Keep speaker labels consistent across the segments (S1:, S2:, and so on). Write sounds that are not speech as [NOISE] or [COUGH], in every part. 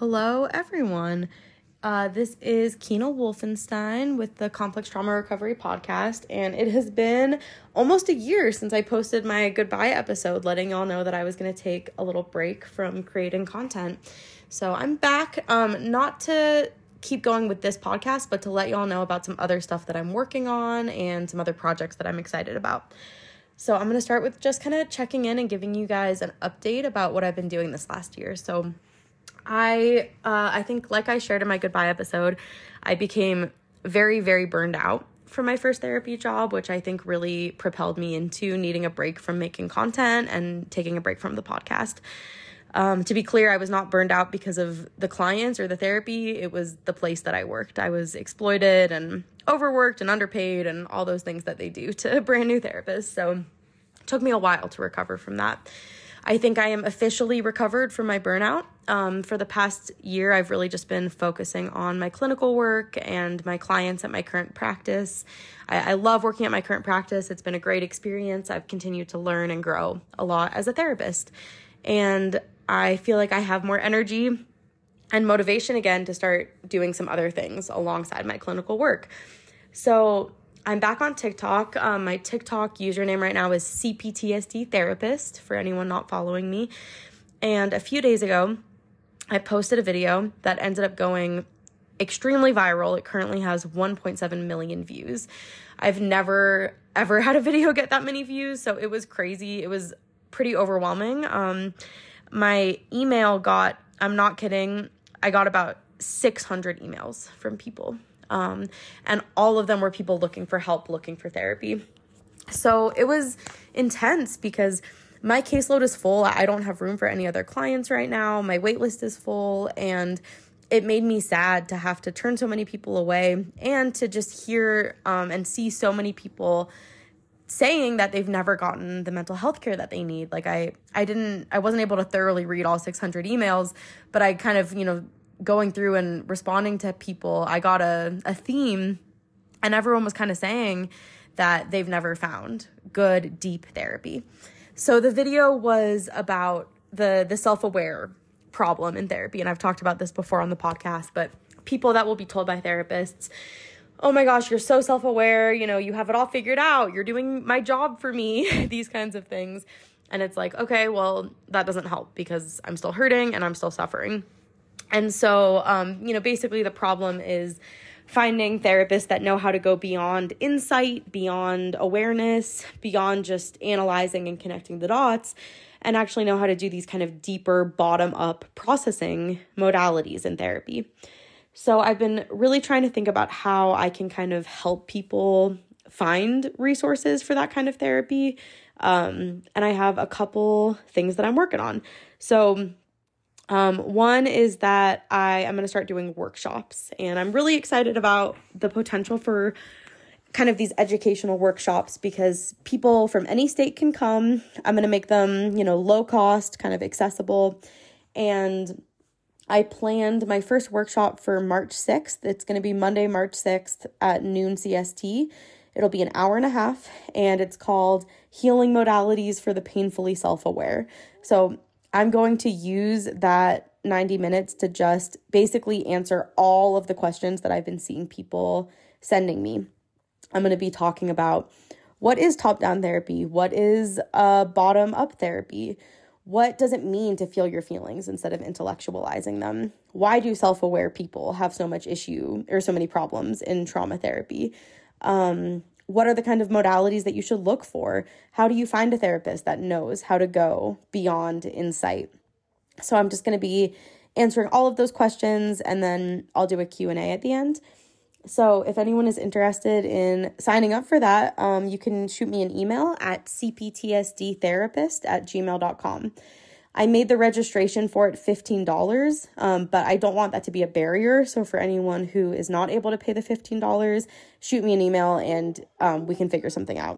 S1: Hello, everyone. Uh, this is Kina Wolfenstein with the Complex Trauma Recovery Podcast, and it has been almost a year since I posted my goodbye episode, letting y'all know that I was going to take a little break from creating content. So I'm back, um, not to keep going with this podcast, but to let y'all know about some other stuff that I'm working on and some other projects that I'm excited about. So I'm going to start with just kind of checking in and giving you guys an update about what I've been doing this last year. So I uh, I think like I shared in my goodbye episode, I became very very burned out from my first therapy job, which I think really propelled me into needing a break from making content and taking a break from the podcast. Um, to be clear, I was not burned out because of the clients or the therapy. It was the place that I worked. I was exploited and overworked and underpaid and all those things that they do to [LAUGHS] brand new therapists. So it took me a while to recover from that. I think I am officially recovered from my burnout. Um, for the past year, I've really just been focusing on my clinical work and my clients at my current practice. I, I love working at my current practice. It's been a great experience. I've continued to learn and grow a lot as a therapist. And I feel like I have more energy and motivation again to start doing some other things alongside my clinical work. So I'm back on TikTok. Um, my TikTok username right now is CPTSD therapist for anyone not following me. And a few days ago, I posted a video that ended up going extremely viral. It currently has 1.7 million views. I've never ever [LAUGHS] had a video get that many views, so it was crazy. It was pretty overwhelming. Um, my email got, I'm not kidding, I got about 600 emails from people um, and all of them were people looking for help, looking for therapy. So it was intense because my caseload is full. I don't have room for any other clients right now. My waitlist is full. And it made me sad to have to turn so many people away and to just hear um, and see so many people saying that they've never gotten the mental health care that they need like i i didn't i wasn't able to thoroughly read all 600 emails but i kind of you know going through and responding to people, I got a, a theme, and everyone was kind of saying that they've never found good, deep therapy. So the video was about the the self-aware problem in therapy and I've talked about this before on the podcast but people that will be told by therapists oh my gosh you're so self-aware you know you have it all figured out you're doing my job for me [LAUGHS] these kinds of things and it's like okay well that doesn't help because I'm still hurting and I'm still suffering and so, um, you know, basically the problem is finding therapists that know how to go beyond insight, beyond awareness, beyond just analyzing and connecting the dots, and actually know how to do these kind of deeper bottom up processing modalities in therapy. So I've been really trying to think about how I can kind of help people find resources for that kind of therapy. Um, and I have a couple things that I'm working on. So um, one is that I am going to start doing workshops, and I'm really excited about the potential for kind of these educational workshops because people from any state can come. I'm going to make them, you know, low cost, kind of accessible. And I planned my first workshop for March 6th. It's going to be Monday, March 6th at noon CST. It'll be an hour and a half, and it's called Healing Modalities for the Painfully Self Aware. So I'm going to use that 90 minutes to just basically answer all of the questions that I've been seeing people sending me. I'm going to be talking about what is top down therapy? What is a bottom up therapy? What does it mean to feel your feelings instead of intellectualizing them? Why do self aware people have so much issue or so many problems in trauma therapy? Um, what are the kind of modalities that you should look for? How do you find a therapist that knows how to go beyond insight? So I'm just going to be answering all of those questions and then I'll do a Q&A at the end. So if anyone is interested in signing up for that, um, you can shoot me an email at cptsdtherapist at gmail.com. I made the registration for it $15, um, but I don't want that to be a barrier. So, for anyone who is not able to pay the $15, shoot me an email and um, we can figure something out.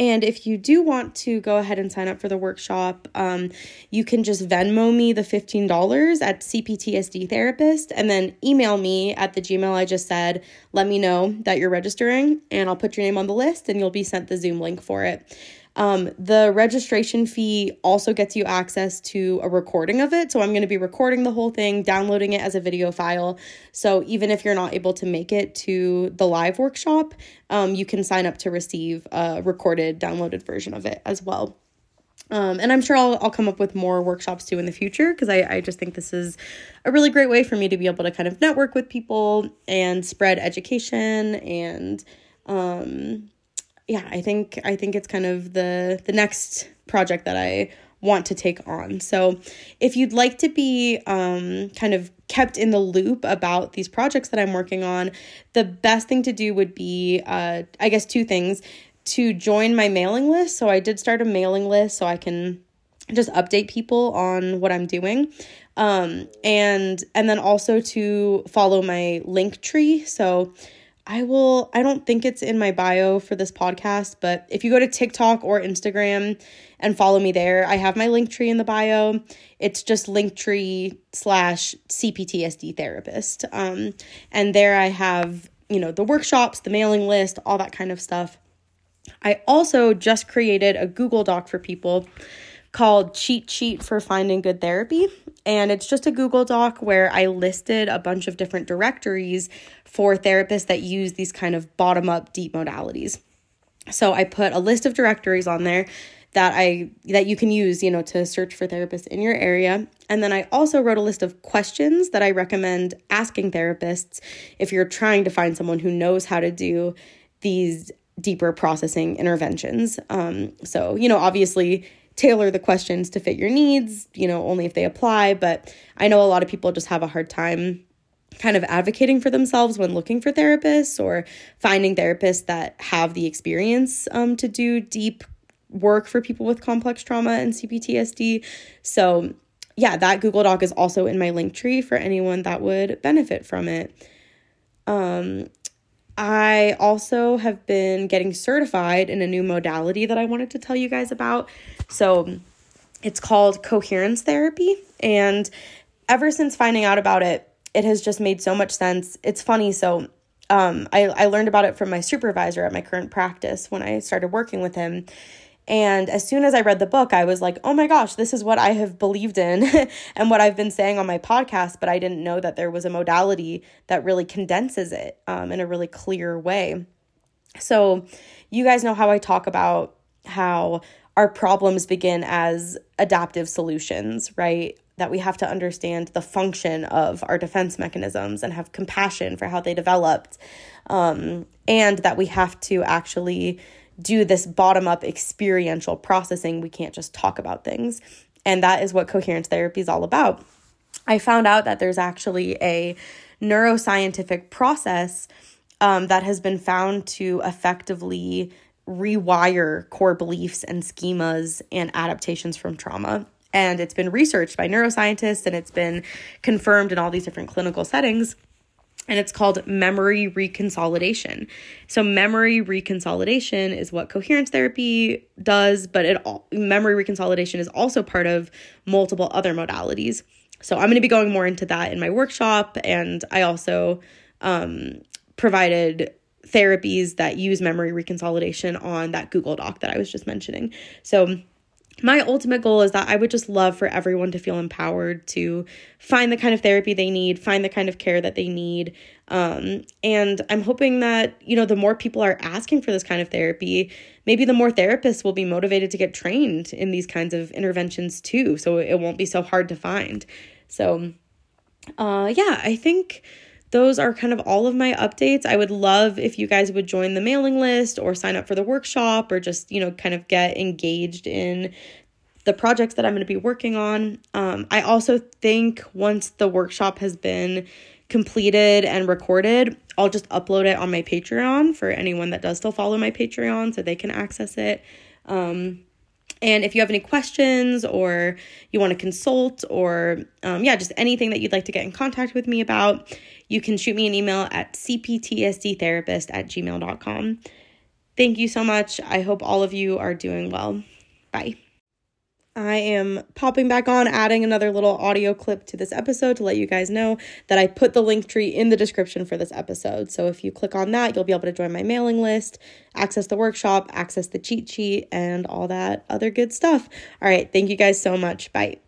S1: And if you do want to go ahead and sign up for the workshop, um, you can just Venmo me the $15 at CPTSD therapist and then email me at the Gmail I just said. Let me know that you're registering and I'll put your name on the list and you'll be sent the Zoom link for it. Um, the registration fee also gets you access to a recording of it. So I'm going to be recording the whole thing, downloading it as a video file. So even if you're not able to make it to the live workshop, um, you can sign up to receive a recorded, downloaded version of it as well. Um, and I'm sure I'll, I'll come up with more workshops too in the future because I, I just think this is a really great way for me to be able to kind of network with people and spread education and um, yeah, I think I think it's kind of the the next project that I want to take on. So, if you'd like to be um, kind of kept in the loop about these projects that I'm working on, the best thing to do would be, uh, I guess, two things to join my mailing list. So, I did start a mailing list so I can just update people on what I'm doing. Um, and and then also to follow my link tree. So I will, I don't think it's in my bio for this podcast, but if you go to TikTok or Instagram and follow me there, I have my link tree in the bio. It's just linktree slash CPTSD therapist. Um, and there I have, you know, the workshops, the mailing list, all that kind of stuff. I also just created a Google Doc for people called Cheat Sheet for Finding Good Therapy. And it's just a Google Doc where I listed a bunch of different directories for therapists that use these kind of bottom up deep modalities. So I put a list of directories on there that I that you can use, you know, to search for therapists in your area. And then I also wrote a list of questions that I recommend asking therapists if you're trying to find someone who knows how to do these deeper processing interventions. Um, so, you know, obviously tailor the questions to fit your needs, you know, only if they apply. But I know a lot of people just have a hard time kind of advocating for themselves when looking for therapists or finding therapists that have the experience um, to do deep work for people with complex trauma and CPTSD. So, yeah, that Google Doc is also in my link tree for anyone that would benefit from it. Um, I also have been getting certified in a new modality that I wanted to tell you guys about. So it's called coherence therapy. And ever since finding out about it, it has just made so much sense. It's funny. So um, I, I learned about it from my supervisor at my current practice when I started working with him. And as soon as I read the book, I was like, oh my gosh, this is what I have believed in [LAUGHS] and what I've been saying on my podcast. But I didn't know that there was a modality that really condenses it um, in a really clear way. So, you guys know how I talk about how our problems begin as adaptive solutions, right? That we have to understand the function of our defense mechanisms and have compassion for how they developed. Um, and that we have to actually do this bottom up experiential processing. We can't just talk about things. And that is what coherence therapy is all about. I found out that there's actually a neuroscientific process um, that has been found to effectively rewire core beliefs and schemas and adaptations from trauma. And it's been researched by neuroscientists and it's been confirmed in all these different clinical settings and it's called memory reconsolidation. So memory reconsolidation is what coherence therapy does, but it all, memory reconsolidation is also part of multiple other modalities. So I'm going to be going more into that in my workshop, and I also um, provided therapies that use memory reconsolidation on that Google Doc that I was just mentioning. So my ultimate goal is that I would just love for everyone to feel empowered to find the kind of therapy they need, find the kind of care that they need. Um, and I'm hoping that, you know, the more people are asking for this kind of therapy, maybe the more therapists will be motivated to get trained in these kinds of interventions too. So it won't be so hard to find. So, uh, yeah, I think those are kind of all of my updates. I would love if you guys would join the mailing list or sign up for the workshop or just, you know, kind of get engaged in the projects that I'm going to be working on. Um, I also think once the workshop has been completed and recorded, I'll just upload it on my Patreon for anyone that does still follow my Patreon so they can access it. Um, and if you have any questions or you want to consult or, um, yeah, just anything that you'd like to get in contact with me about, you can shoot me an email at cptsdtherapist at gmail.com. Thank you so much. I hope all of you are doing well. Bye. I am popping back on, adding another little audio clip to this episode to let you guys know that I put the link tree in the description for this episode. So if you click on that, you'll be able to join my mailing list, access the workshop, access the cheat sheet, and all that other good stuff. All right. Thank you guys so much. Bye.